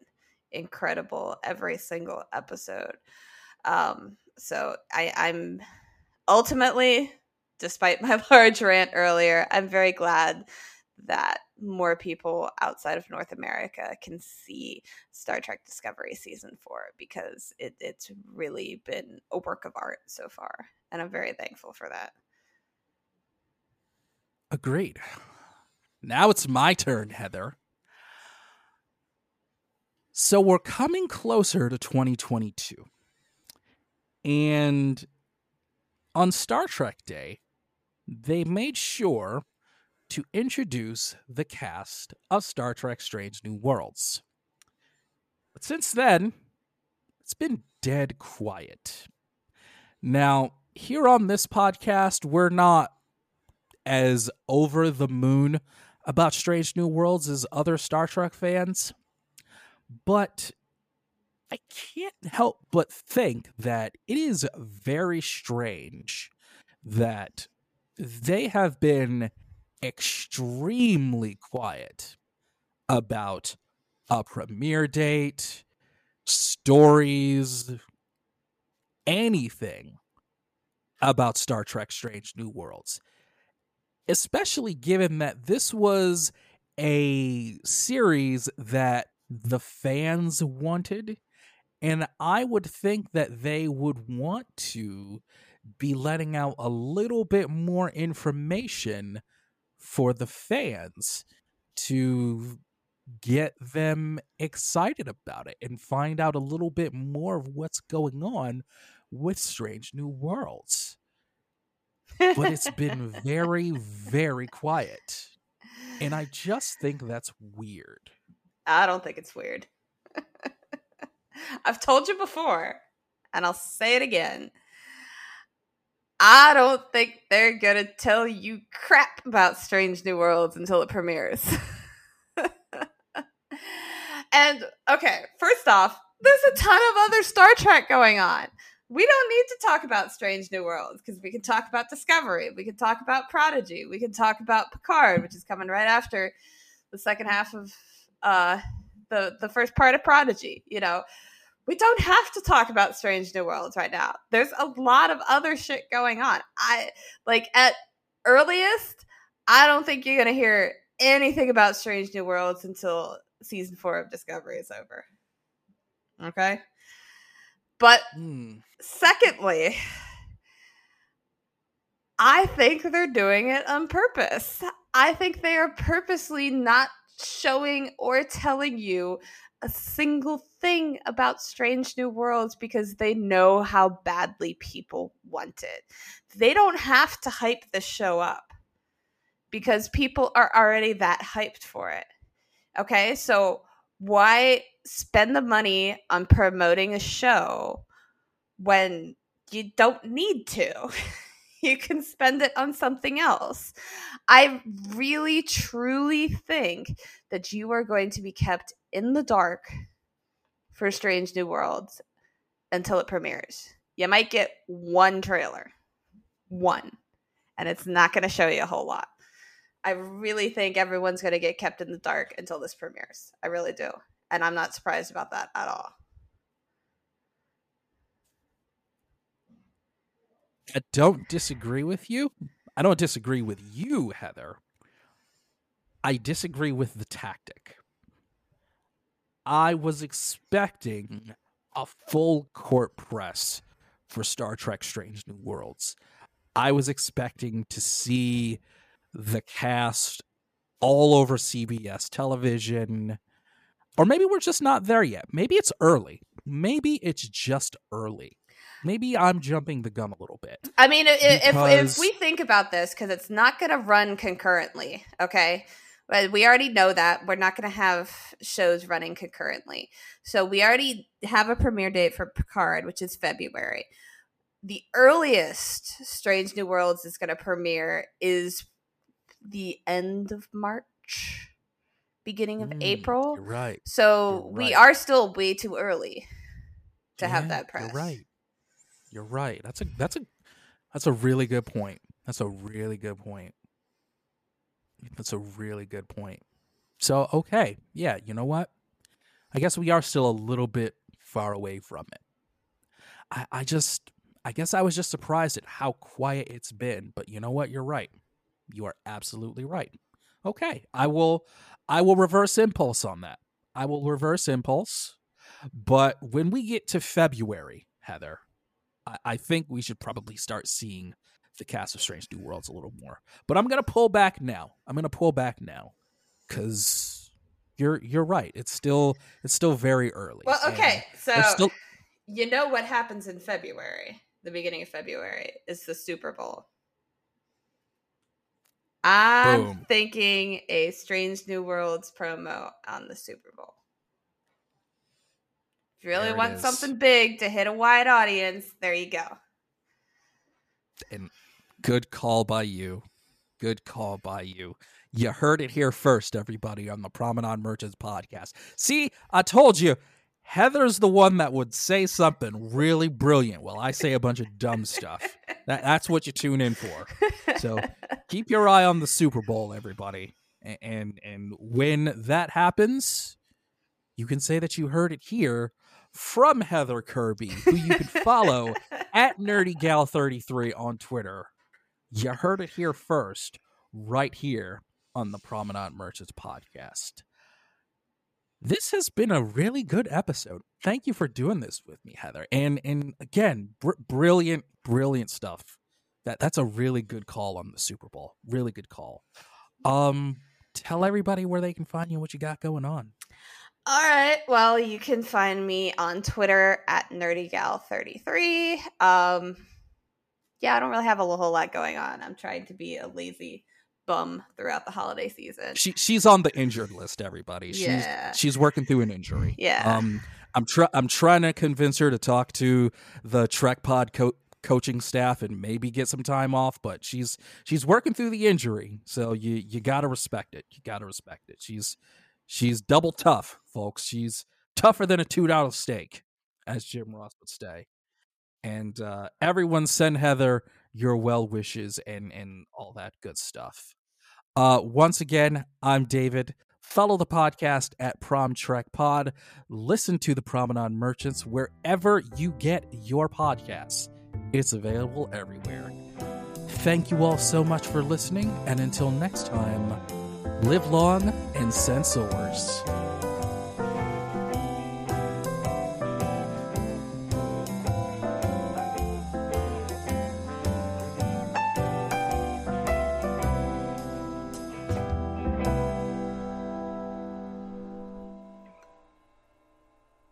incredible. Every single episode. Um, so I, I'm ultimately, despite my large rant earlier, I'm very glad that more people outside of North America can see Star Trek Discovery season four because it, it's really been a work of art so far. And I'm very thankful for that. Agreed. Now it's my turn, Heather. So we're coming closer to 2022. And on Star Trek Day, they made sure to introduce the cast of Star Trek Strange New Worlds. But since then, it's been dead quiet. Now, here on this podcast, we're not as over the moon about Strange New Worlds as other Star Trek fans, but I can't help but think that it is very strange that they have been extremely quiet about a premiere date, stories, anything about Star Trek Strange New Worlds. Especially given that this was a series that the fans wanted. And I would think that they would want to be letting out a little bit more information for the fans to get them excited about it and find out a little bit more of what's going on with Strange New Worlds. but it's been very, very quiet. And I just think that's weird. I don't think it's weird. I've told you before, and I'll say it again. I don't think they're gonna tell you crap about Strange New Worlds until it premieres. and okay, first off, there's a ton of other Star Trek going on. We don't need to talk about Strange New Worlds because we can talk about Discovery, we can talk about Prodigy, we can talk about Picard, which is coming right after the second half of uh, the the first part of Prodigy. You know, we don't have to talk about Strange New Worlds right now. There's a lot of other shit going on. I like at earliest, I don't think you're gonna hear anything about Strange New Worlds until season four of Discovery is over. Okay. But Hmm. secondly, I think they're doing it on purpose. I think they are purposely not showing or telling you a single thing about Strange New Worlds because they know how badly people want it. They don't have to hype the show up because people are already that hyped for it. Okay, so why spend the money on promoting a show when you don't need to? you can spend it on something else. I really, truly think that you are going to be kept in the dark for Strange New Worlds until it premieres. You might get one trailer, one, and it's not going to show you a whole lot. I really think everyone's going to get kept in the dark until this premieres. I really do. And I'm not surprised about that at all. I don't disagree with you. I don't disagree with you, Heather. I disagree with the tactic. I was expecting a full court press for Star Trek Strange New Worlds. I was expecting to see the cast all over CBS television. Or maybe we're just not there yet. Maybe it's early. Maybe it's just early. Maybe I'm jumping the gun a little bit. I mean, if, if we think about this, because it's not going to run concurrently, okay? But we already know that we're not going to have shows running concurrently. So we already have a premiere date for Picard, which is February. The earliest Strange New Worlds is going to premiere is the end of March, beginning of Mm, April. Right. So we are still way too early to have that press. You're right. You're right. That's a that's a that's a really good point. That's a really good point. That's a really good point. So okay, yeah, you know what? I guess we are still a little bit far away from it. I, I just I guess I was just surprised at how quiet it's been, but you know what? You're right. You are absolutely right. Okay, I will I will reverse impulse on that. I will reverse impulse. But when we get to February, Heather, I, I think we should probably start seeing the cast of Strange New Worlds a little more. But I'm gonna pull back now. I'm gonna pull back now because you're you're right. It's still it's still very early. Well, okay. So still you know what happens in February, the beginning of February, is the Super Bowl. I'm Boom. thinking a Strange New Worlds promo on the Super Bowl. If you really want is. something big to hit a wide audience, there you go. and good call by you. Good call by you. You heard it here first, everybody, on the Promenade Merchants podcast. See, I told you, Heather's the one that would say something really brilliant while I say a bunch of dumb stuff. That, that's what you tune in for. So keep your eye on the Super Bowl, everybody. A- And and when that happens, you can say that you heard it here from Heather Kirby, who you can follow at NerdyGal33 on Twitter. You heard it here first, right here on the Promenade Merchants podcast. This has been a really good episode. Thank you for doing this with me, Heather. And and again, br- brilliant, brilliant stuff. That that's a really good call on the Super Bowl. Really good call. Um, tell everybody where they can find you, what you got going on. All right. Well, you can find me on Twitter at nerdygal33. Um, yeah, I don't really have a whole lot going on. I'm trying to be a lazy bum throughout the holiday season. She she's on the injured list. Everybody, she's Yeah. she's working through an injury. Yeah. Um, I'm try I'm trying to convince her to talk to the Trek Pod co- coaching staff and maybe get some time off, but she's she's working through the injury, so you you got to respect it. You got to respect it. She's she's double tough, folks. She's tougher than a two dollar steak, as Jim Ross would say. And uh, everyone send Heather your well wishes and and all that good stuff. Uh, once again, I'm David. Follow the podcast at Prom Trek Pod. Listen to the Promenade Merchants wherever you get your podcasts. It's available everywhere. Thank you all so much for listening, and until next time, live long and send swords.